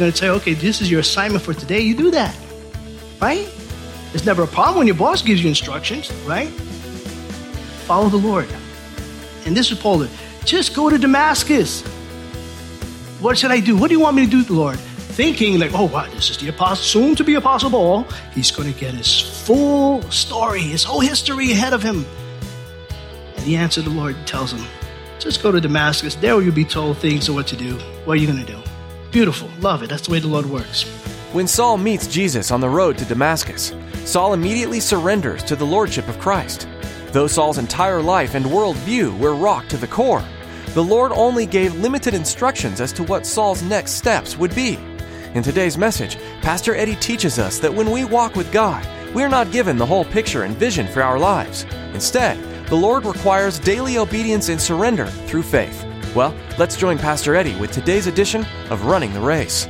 Going to say, okay, this is your assignment for today. You do that, right? It's never a problem when your boss gives you instructions, right? Follow the Lord. And this is Paul. Just go to Damascus. What should I do? What do you want me to do, Lord? Thinking like, oh, wow, this is the apostle, soon to be apostle Paul. He's going to get his full story, his whole history ahead of him. And he answered the Lord tells him, just go to Damascus. There you'll be told things of what to do. What are you going to do? Beautiful. Love it. That's the way the Lord works. When Saul meets Jesus on the road to Damascus, Saul immediately surrenders to the Lordship of Christ. Though Saul's entire life and worldview were rocked to the core, the Lord only gave limited instructions as to what Saul's next steps would be. In today's message, Pastor Eddie teaches us that when we walk with God, we are not given the whole picture and vision for our lives. Instead, the Lord requires daily obedience and surrender through faith. Well, let's join Pastor Eddie with today's edition of Running the Race.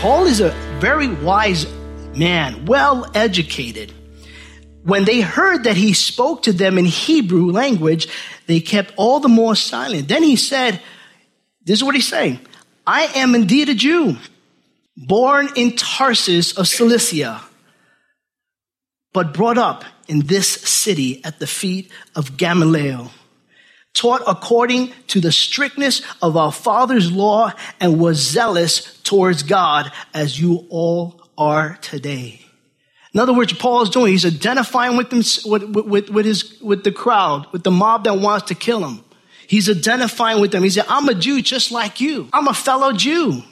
Paul is a very wise man, well educated. When they heard that he spoke to them in Hebrew language, they kept all the more silent. Then he said, this is what he's saying. I am indeed a Jew, born in Tarsus of Cilicia, but brought up in this city at the feet of Gamaliel, taught according to the strictness of our father's law and was zealous towards God as you all are today. In other words, Paul is doing, he's identifying with, them, with, with, with, his, with the crowd, with the mob that wants to kill him. He's identifying with them. He said, I'm a Jew just like you. I'm a fellow Jew.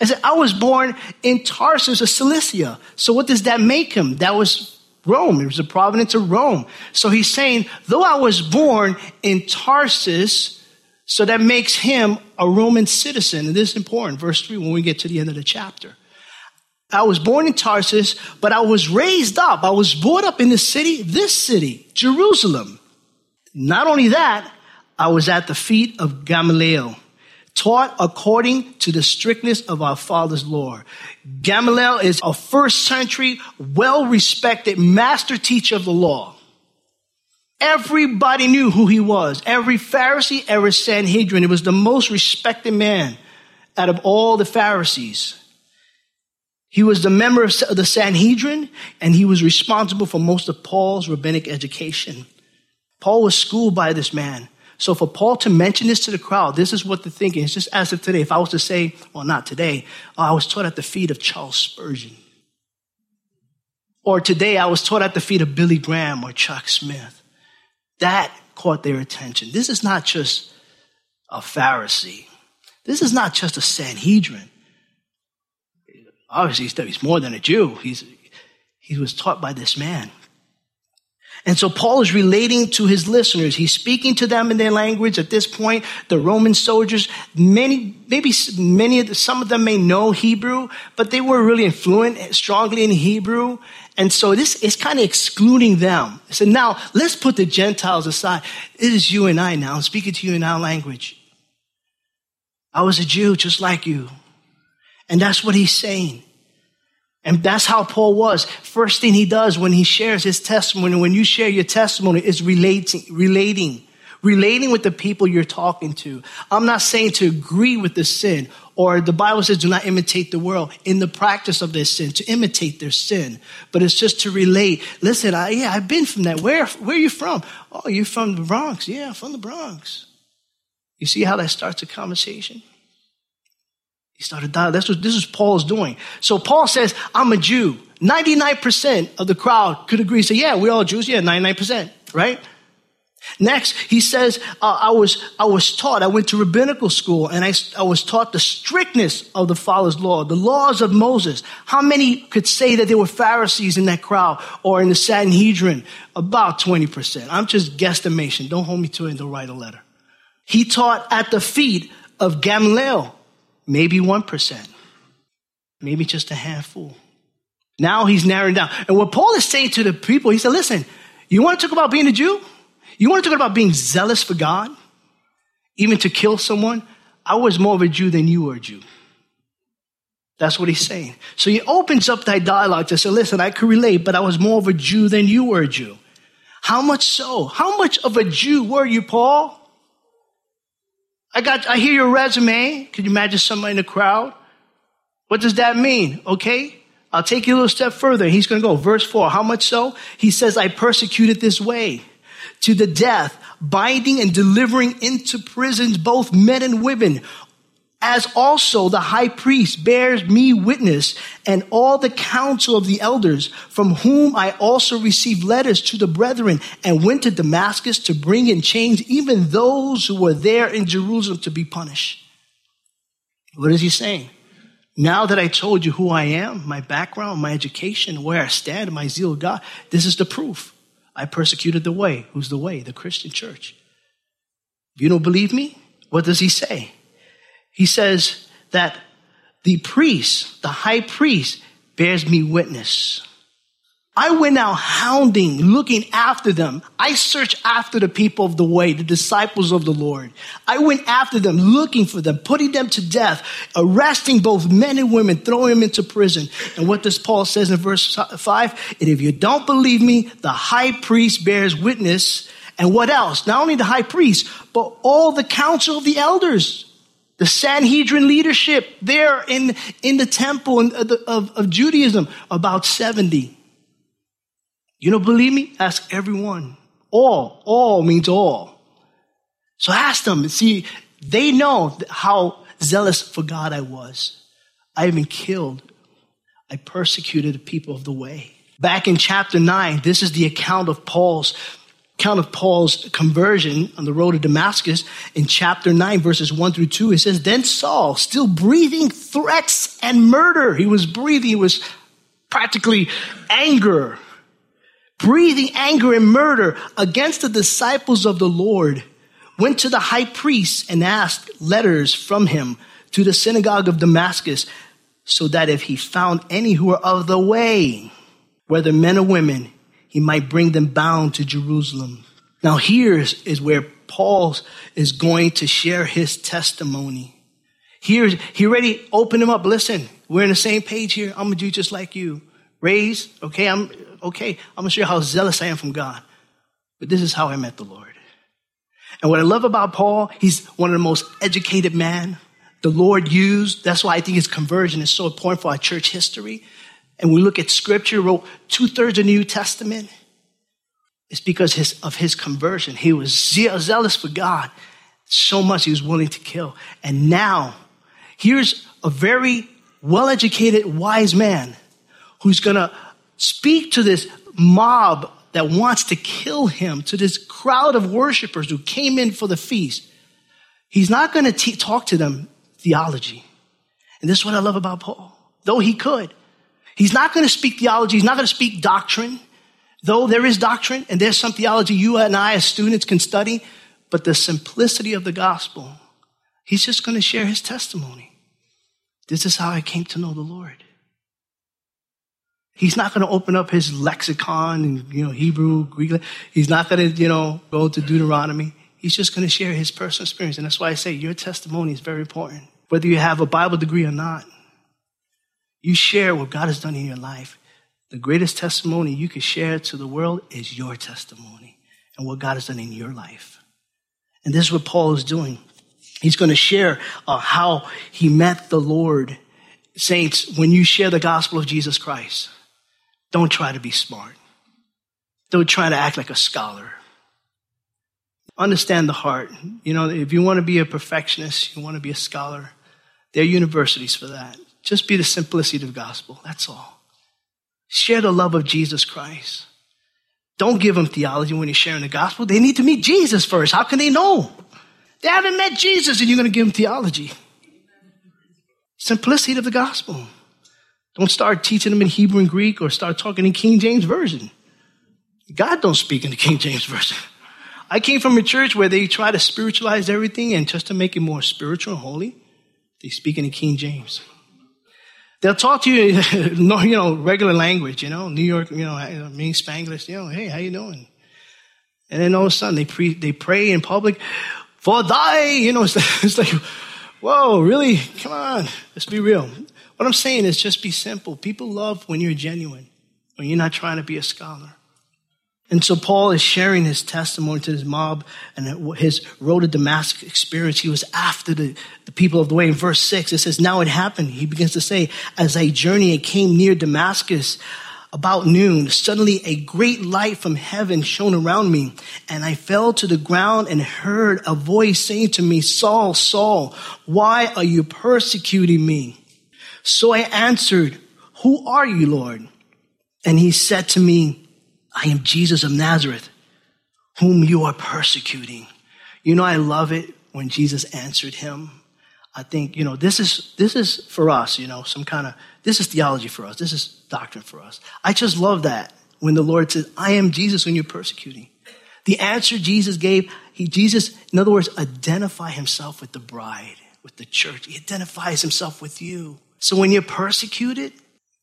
I said, I was born in Tarsus of Cilicia. So what does that make him? That was Rome. It was a province of Rome. So he's saying, though I was born in Tarsus, so that makes him a Roman citizen. And this is important. Verse 3, when we get to the end of the chapter. I was born in Tarsus, but I was raised up. I was brought up in the city, this city, Jerusalem. Not only that, I was at the feet of Gamaliel, taught according to the strictness of our father's law. Gamaliel is a first century, well respected master teacher of the law. Everybody knew who he was. Every Pharisee, every Sanhedrin. It was the most respected man out of all the Pharisees. He was the member of the Sanhedrin, and he was responsible for most of Paul's rabbinic education. Paul was schooled by this man. So for Paul to mention this to the crowd, this is what they're thinking. It's just as if today, if I was to say, well, not today, oh, I was taught at the feet of Charles Spurgeon. Or today, I was taught at the feet of Billy Graham or Chuck Smith. That caught their attention. This is not just a Pharisee. This is not just a Sanhedrin. Obviously, he's more than a Jew. He's, he was taught by this man. And so Paul is relating to his listeners. He's speaking to them in their language. At this point, the Roman soldiers, many, maybe many of the, some of them may know Hebrew, but they were really influent eh, strongly in Hebrew. And so this is kind of excluding them. So now let's put the Gentiles aside. It is you and I now. I'm speaking to you in our language. I was a Jew just like you. And that's what he's saying. And that's how Paul was. First thing he does when he shares his testimony, when you share your testimony, is relating, relating, relating with the people you're talking to. I'm not saying to agree with the sin, or the Bible says do not imitate the world in the practice of their sin, to imitate their sin. But it's just to relate. Listen, I, yeah, I've been from that. Where, where are you from? Oh, you're from the Bronx. Yeah, I'm from the Bronx. You see how that starts a conversation? He started dying. That's what this is Paul's doing. So Paul says, I'm a Jew. 99% of the crowd could agree, say, yeah, we're all Jews. Yeah, 99%, right? Next, he says, uh, I was, I was taught, I went to rabbinical school and I, I was taught the strictness of the Father's law, the laws of Moses. How many could say that there were Pharisees in that crowd or in the Sanhedrin? About 20%. I'm just guesstimation. Don't hold me to it and don't write a letter. He taught at the feet of Gamaliel, maybe 1%, maybe just a handful. Now he's narrowing down. And what Paul is saying to the people, he said, listen, you want to talk about being a Jew? You want to talk about being zealous for God? Even to kill someone? I was more of a Jew than you were a Jew. That's what he's saying. So he opens up that dialogue to say, listen, I could relate, but I was more of a Jew than you were a Jew. How much so? How much of a Jew were you, Paul? I got, I hear your resume. Can you imagine somebody in the crowd? What does that mean? Okay. I'll take you a little step further. He's going to go. Verse four. How much so? He says, I persecuted this way to the death, binding and delivering into prisons both men and women, as also the high priest bears me witness and all the council of the elders, from whom I also received letters to the brethren and went to Damascus to bring in chains even those who were there in Jerusalem to be punished. What is he saying? Now that I told you who I am, my background, my education, where I stand, my zeal of God, this is the proof. I persecuted the way. Who's the way? The Christian church. If you don't believe me, what does he say? He says that the priest, the high priest, bears me witness. I went out hounding, looking after them. I searched after the people of the way, the disciples of the Lord. I went after them, looking for them, putting them to death, arresting both men and women, throwing them into prison. And what does Paul says in verse five? And if you don't believe me, the high priest bears witness. And what else? Not only the high priest, but all the council of the elders the Sanhedrin leadership there in, in the temple of, uh, of, of Judaism, about 70. You don't believe me? Ask everyone. All. All means all. So ask them. See, they know how zealous for God I was. I even killed. I persecuted the people of the way. Back in chapter 9, this is the account of Paul's account of Paul's conversion on the road to Damascus in chapter 9 verses 1 through 2 it says then Saul still breathing threats and murder he was breathing he was practically anger breathing anger and murder against the disciples of the Lord, went to the high priest and asked letters from him to the synagogue of Damascus, so that if he found any who were of the way, whether men or women, he might bring them bound to Jerusalem. Now, here is where Paul is going to share his testimony. Here, he already opened him up. Listen, we're on the same page here. I'm a Jew just like you. Raised, okay, I'm okay, I'm gonna show you how zealous I am from God. But this is how I met the Lord. And what I love about Paul, he's one of the most educated men the Lord used. That's why I think his conversion is so important for our church history. And we look at scripture, wrote two thirds of the New Testament. It's because his, of his conversion. He was zealous for God so much he was willing to kill. And now, here's a very well educated, wise man who's going to speak to this mob that wants to kill him, to this crowd of worshipers who came in for the feast. He's not going to talk to them theology. And this is what I love about Paul. Though he could, he's not going to speak theology. He's not going to speak doctrine. Though there is doctrine and there's some theology you and I as students can study, but the simplicity of the gospel, he's just going to share his testimony. This is how I came to know the Lord. He's not going to open up his lexicon and, you know, Hebrew, Greek. He's not going to, you know, go to Deuteronomy. He's just going to share his personal experience. And that's why I say your testimony is very important. Whether you have a Bible degree or not, you share what God has done in your life. The greatest testimony you can share to the world is your testimony and what God has done in your life. And this is what Paul is doing. He's going to share uh, how he met the Lord. Saints, when you share the gospel of Jesus Christ, don't try to be smart. Don't try to act like a scholar. Understand the heart. You know, if you want to be a perfectionist, you want to be a scholar, there are universities for that. Just be the simplicity of the gospel. That's all. Share the love of Jesus Christ. Don't give them theology when you're sharing the gospel. They need to meet Jesus first. How can they know? They haven't met Jesus and you're going to give them theology. Simplicity of the gospel. Don't start teaching them in Hebrew and Greek or start talking in King James Version. God don't speak in the King James Version. I came from a church where they try to spiritualize everything and just to make it more spiritual and holy, they speak in the King James. They'll talk to you, you know, regular language, you know, New York, you know, mean Spanglish, you know, hey, how you doing? And then all of a sudden they pre, they pray in public, for thy, you know, it's, it's like, whoa, really? Come on, let's be real. What I'm saying is just be simple. People love when you're genuine, when you're not trying to be a scholar. And so Paul is sharing his testimony to his mob and his road to Damascus experience. He was after the, the people of the way. In verse 6, it says, Now it happened. He begins to say, As I journeyed and came near Damascus about noon, suddenly a great light from heaven shone around me, and I fell to the ground and heard a voice saying to me, Saul, Saul, why are you persecuting me? So I answered, Who are you, Lord? And he said to me, I am Jesus of Nazareth, whom you are persecuting. You know, I love it when Jesus answered him. I think, you know, this is, this is for us, you know, some kind of, this is theology for us. This is doctrine for us. I just love that when the Lord says, I am Jesus when you're persecuting. The answer Jesus gave, he, Jesus, in other words, identify himself with the bride, with the church. He identifies himself with you. So when you're persecuted,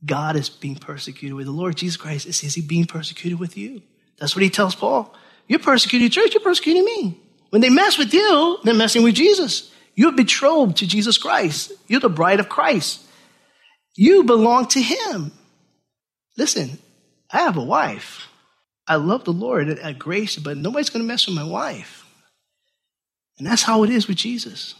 God is being persecuted with. The Lord Jesus Christ is, is he being persecuted with you? That's what he tells Paul. You're persecuting the church, you're persecuting me. When they mess with you, they're messing with Jesus. You're betrothed to Jesus Christ. You're the bride of Christ. You belong to him. Listen, I have a wife. I love the Lord at grace, but nobody's going to mess with my wife. And that's how it is with Jesus.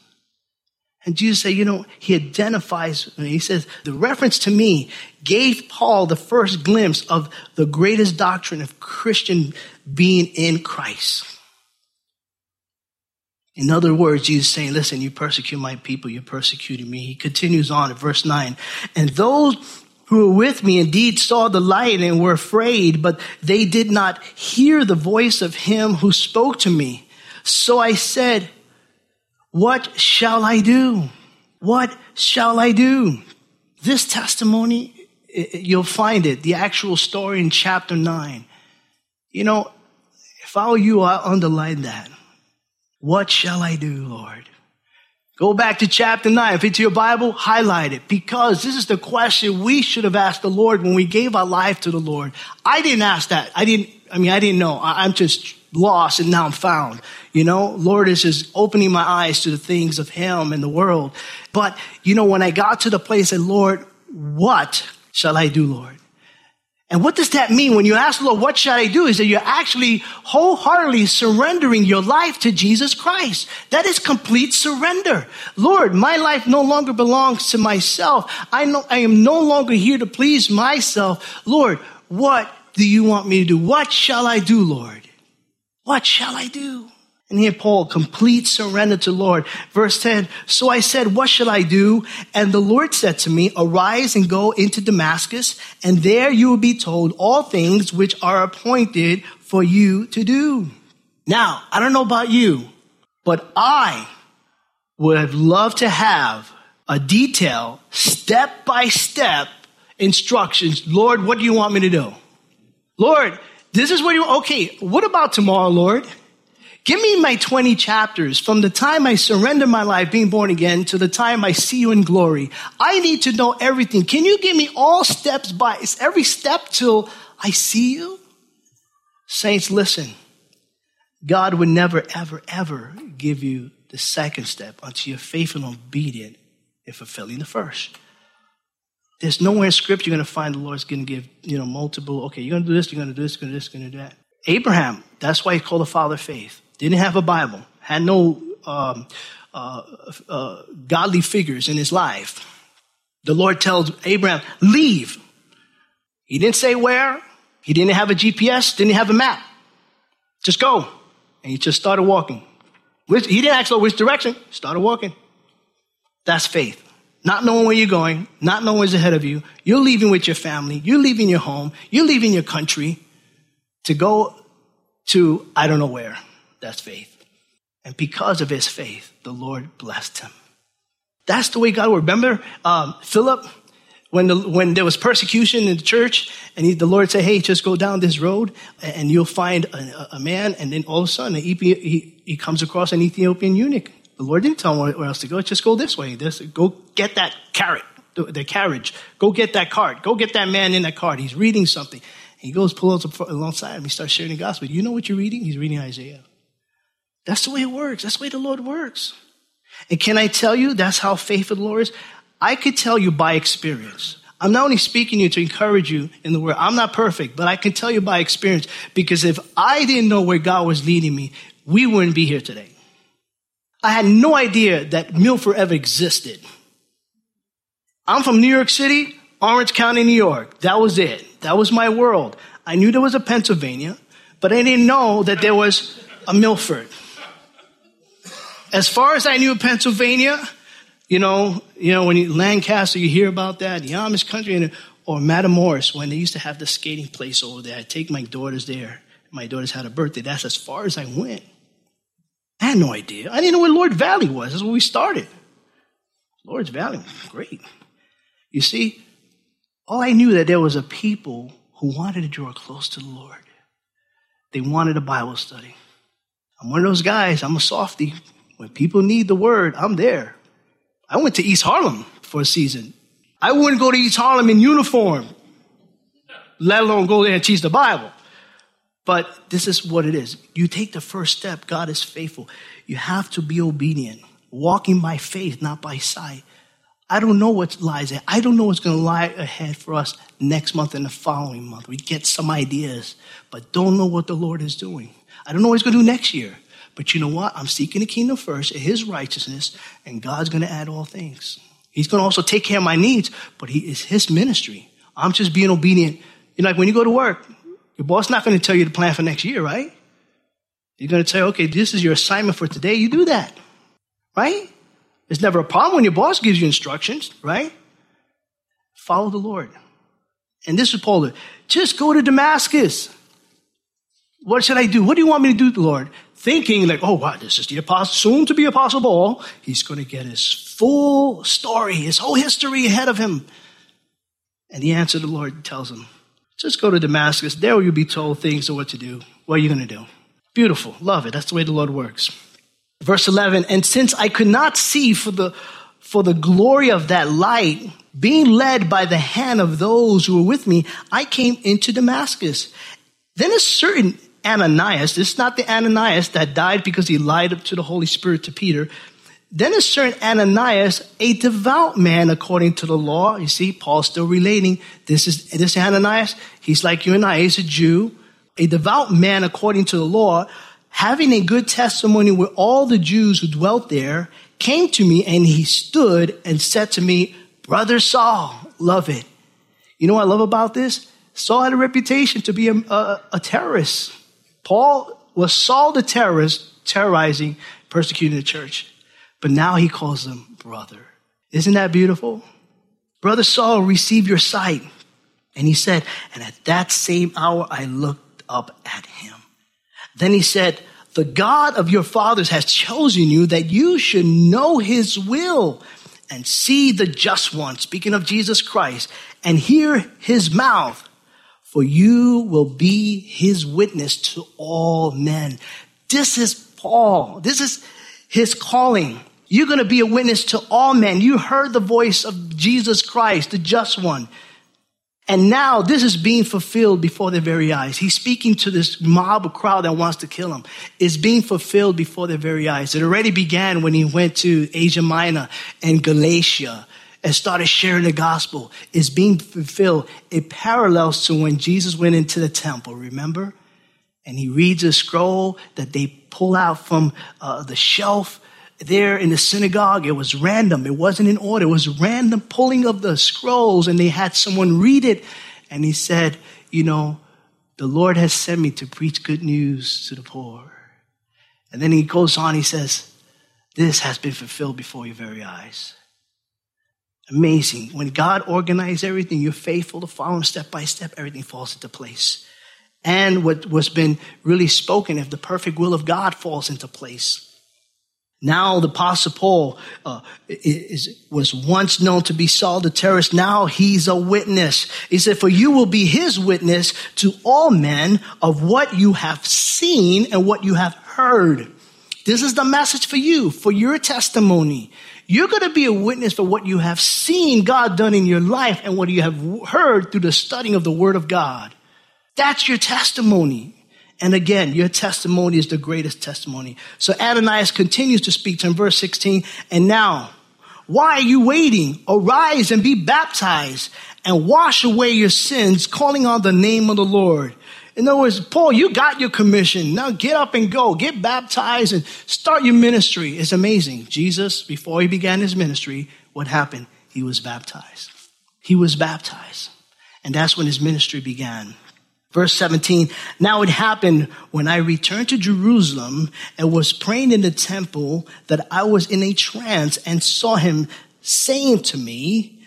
And Jesus said, you know, he identifies, and he says, the reference to me gave Paul the first glimpse of the greatest doctrine of Christian being in Christ. In other words, Jesus saying, listen, you persecute my people, you're persecuting me. He continues on at verse 9. And those who were with me indeed saw the light and were afraid, but they did not hear the voice of him who spoke to me. So I said, what shall I do? What shall I do? This testimony, you'll find it, the actual story in chapter 9. You know, if I were you, I'll underline that. What shall I do, Lord? Go back to chapter 9. If it's your Bible, highlight it because this is the question we should have asked the Lord when we gave our life to the Lord. I didn't ask that. I didn't, I mean, I didn't know. I'm just lost and now I'm found. You know, Lord is just opening my eyes to the things of Him and the world. But, you know, when I got to the place, said, Lord, what shall I do, Lord? And what does that mean? When you ask the Lord, what shall I do? Is that you're actually wholeheartedly surrendering your life to Jesus Christ. That is complete surrender. Lord, my life no longer belongs to myself. I know I am no longer here to please myself. Lord, what do you want me to do? What shall I do, Lord? What shall I do? And here Paul, complete surrender to Lord. Verse 10, so I said, what shall I do? And the Lord said to me, arise and go into Damascus, and there you will be told all things which are appointed for you to do. Now, I don't know about you, but I would have loved to have a detailed, step by step instructions. Lord, what do you want me to do? Lord, this is what you, okay, what about tomorrow, Lord? Give me my 20 chapters from the time I surrender my life being born again to the time I see you in glory. I need to know everything. Can you give me all steps by every step till I see you? Saints, listen. God would never, ever, ever give you the second step until you're faithful and obedient in fulfilling the first. There's nowhere in scripture you're going to find the Lord's going to give, you know, multiple, okay, you're going to do this, you're going to do this, you're going to do this, you're going to do that. Abraham, that's why he's called the father of faith. Didn't have a Bible, had no um, uh, uh, godly figures in his life. The Lord tells Abraham, leave. He didn't say where. He didn't have a GPS, didn't have a map. Just go. And he just started walking. He didn't ask which direction, started walking. That's faith not knowing where you're going, not knowing what's ahead of you. You're leaving with your family. You're leaving your home. You're leaving your country to go to I don't know where. That's faith. And because of his faith, the Lord blessed him. That's the way God works. Remember um, Philip, when, the, when there was persecution in the church, and he, the Lord said, Hey, just go down this road and you'll find a, a man. And then all of a sudden, he, he comes across an Ethiopian eunuch. The Lord didn't tell him where else to go. Just go this way. This, go get that carrot, the, the carriage. Go get that cart. Go get that man in that cart. He's reading something. And he goes, pulls up alongside him. He starts sharing the gospel. You know what you're reading? He's reading Isaiah. That's the way it works. That's the way the Lord works. And can I tell you that's how faithful the Lord is? I could tell you by experience. I'm not only speaking to you to encourage you in the word. I'm not perfect, but I can tell you by experience because if I didn't know where God was leading me, we wouldn't be here today. I had no idea that Milford ever existed. I'm from New York City, Orange County, New York. That was it. That was my world. I knew there was a Pennsylvania, but I didn't know that there was a Milford. As far as I knew Pennsylvania, you know, you know, when you, Lancaster, you hear about that, the Amish country, or Matamoras, when they used to have the skating place over there. I'd take my daughters there. My daughters had a birthday. That's as far as I went. I had no idea. I didn't know where Lord Valley was. That's where we started. Lord's Valley, great. You see, all I knew that there was a people who wanted to draw close to the Lord. They wanted a Bible study. I'm one of those guys. I'm a softy. When people need the word, I'm there. I went to East Harlem for a season. I wouldn't go to East Harlem in uniform, let alone go there and teach the Bible. But this is what it is. You take the first step. God is faithful. You have to be obedient, walking by faith, not by sight. I don't know what lies ahead. I don't know what's going to lie ahead for us next month and the following month. We get some ideas, but don't know what the Lord is doing. I don't know what He's going to do next year. But you know what? I'm seeking the kingdom first his righteousness, and God's going to add all things. He's going to also take care of my needs, but he is his ministry. I'm just being obedient. You know, like when you go to work, your boss not going to tell you the plan for next year, right? You're going to say, okay, this is your assignment for today. You do that, right? It's never a problem when your boss gives you instructions, right? Follow the Lord. And this is Paul. Just go to Damascus. What should I do? What do you want me to do, Lord? thinking like, oh, wow, this is the apostle, soon to be apostle Paul. He's going to get his full story, his whole history ahead of him. And the answer the Lord tells him, just go to Damascus. There you'll be told things of what to do. What are you going to do? Beautiful. Love it. That's the way the Lord works. Verse 11, and since I could not see for the, for the glory of that light, being led by the hand of those who were with me, I came into Damascus. Then a certain Ananias, this is not the Ananias that died because he lied to the Holy Spirit to Peter. Then a certain Ananias, a devout man according to the law. You see, Paul's still relating. This is this Ananias. He's like you and I. He's a Jew, a devout man according to the law, having a good testimony with all the Jews who dwelt there, came to me and he stood and said to me, Brother Saul, love it. You know what I love about this? Saul had a reputation to be a, a, a terrorist. Paul was Saul the terrorist, terrorizing, persecuting the church. But now he calls them brother. Isn't that beautiful? Brother Saul, receive your sight. And he said, and at that same hour I looked up at him. Then he said, the God of your fathers has chosen you that you should know his will and see the just one, speaking of Jesus Christ, and hear his mouth for you will be his witness to all men. This is Paul. This is his calling. You're going to be a witness to all men. You heard the voice of Jesus Christ, the just one. And now this is being fulfilled before their very eyes. He's speaking to this mob crowd that wants to kill him. It's being fulfilled before their very eyes. It already began when he went to Asia Minor and Galatia and started sharing the gospel It's being fulfilled. It parallels to when Jesus went into the temple, remember? And he reads a scroll that they pull out from uh, the shelf there in the synagogue. It was random. It wasn't in order. It was random pulling of the scrolls and they had someone read it. And he said, you know, the Lord has sent me to preach good news to the poor. And then he goes on, he says, this has been fulfilled before your very eyes. Amazing. When God organizes everything, you're faithful to follow him step by step, everything falls into place. And what was been really spoken if the perfect will of God falls into place. Now the apostle Paul uh, is, was once known to be Saul the terrorist. Now he's a witness. He said, for you will be his witness to all men of what you have seen and what you have heard. This is the message for you, for your testimony. You're going to be a witness for what you have seen God done in your life and what you have heard through the studying of the word of God. That's your testimony. And again, your testimony is the greatest testimony. So Ananias continues to speak to him, verse 16. And now, why are you waiting? Arise and be baptized and wash away your sins, calling on the name of the Lord. In other words, Paul, you got your commission. Now get up and go. Get baptized and start your ministry. It's amazing. Jesus, before he began his ministry, what happened? He was baptized. He was baptized. And that's when his ministry began. Verse 17, now it happened when I returned to Jerusalem and was praying in the temple that I was in a trance and saw him saying to me,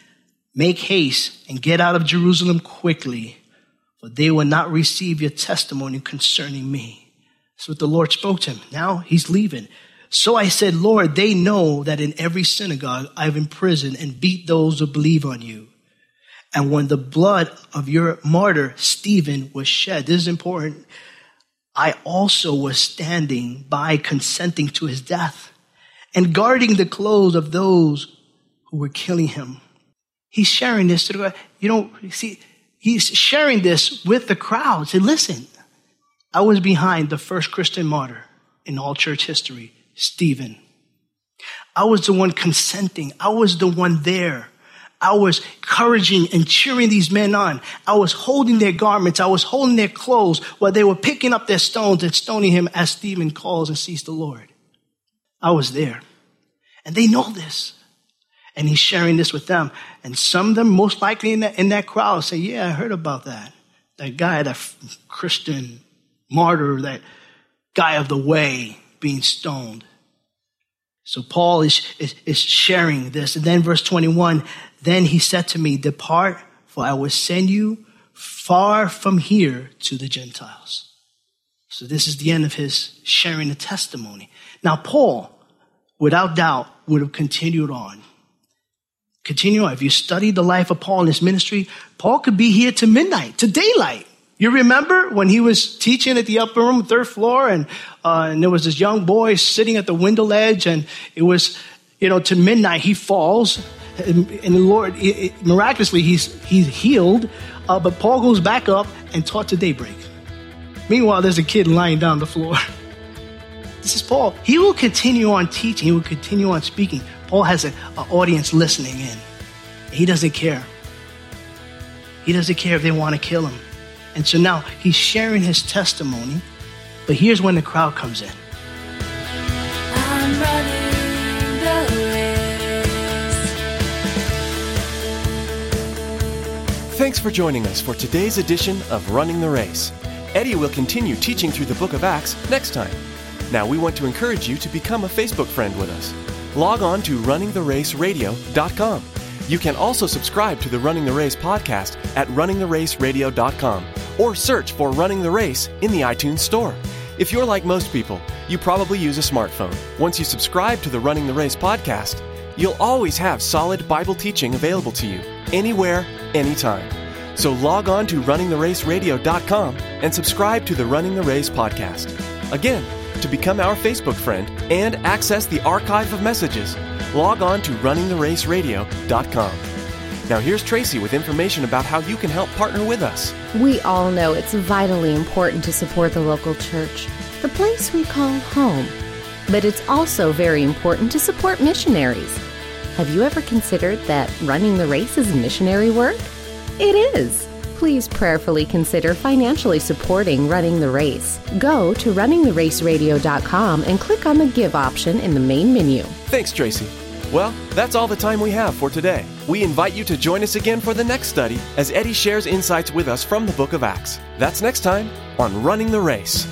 make haste and get out of Jerusalem quickly, for they will not receive your testimony concerning me. That's what the Lord spoke to him. Now he's leaving. So I said, Lord, they know that in every synagogue I've imprisoned and beat those who believe on you. And when the blood of your martyr, Stephen, was shed, this is important. I also was standing by consenting to his death and guarding the clothes of those who were killing him. He's sharing this to the, you know, see, he's sharing this with the crowd. Say, listen, I was behind the first Christian martyr in all church history, Stephen. I was the one consenting. I was the one there. I was encouraging and cheering these men on. I was holding their garments. I was holding their clothes while they were picking up their stones and stoning him as Stephen calls and sees the Lord. I was there. And they know this. And he's sharing this with them. And some of them, most likely in that, in that crowd, say, Yeah, I heard about that. That guy, that Christian martyr, that guy of the way being stoned. So Paul is, is, is, sharing this. And then verse 21, then he said to me, depart, for I will send you far from here to the Gentiles. So this is the end of his sharing the testimony. Now Paul, without doubt, would have continued on. Continue on. If you study the life of Paul and his ministry, Paul could be here to midnight, to daylight. You remember when he was teaching at the upper room, third floor, and, uh, and there was this young boy sitting at the window ledge, and it was, you know, to midnight, he falls, and, and the Lord, it, it, miraculously, he's, he's healed, uh, but Paul goes back up and taught to daybreak. Meanwhile, there's a kid lying down the floor. This is Paul. He will continue on teaching, he will continue on speaking. Paul has an audience listening in. He doesn't care. He doesn't care if they want to kill him. And so now he's sharing his testimony, but here's when the crowd comes in. Thanks for joining us for today's edition of Running the Race. Eddie will continue teaching through the book of Acts next time. Now, we want to encourage you to become a Facebook friend with us. Log on to runningtheraceradio.com. You can also subscribe to the Running the Race podcast at runningtheraceradio.com or search for Running the Race in the iTunes Store. If you're like most people, you probably use a smartphone. Once you subscribe to the Running the Race podcast, you'll always have solid Bible teaching available to you, anywhere, anytime. So log on to runningtheraceradio.com and subscribe to the Running the Race podcast. Again, to become our Facebook friend and access the archive of messages, log on to runningtheraceradio.com. Now, here's Tracy with information about how you can help partner with us. We all know it's vitally important to support the local church, the place we call home. But it's also very important to support missionaries. Have you ever considered that running the race is missionary work? It is. Please prayerfully consider financially supporting Running the Race. Go to runningtheraceradio.com and click on the Give option in the main menu. Thanks, Tracy. Well, that's all the time we have for today. We invite you to join us again for the next study as Eddie shares insights with us from the book of Acts. That's next time on Running the Race.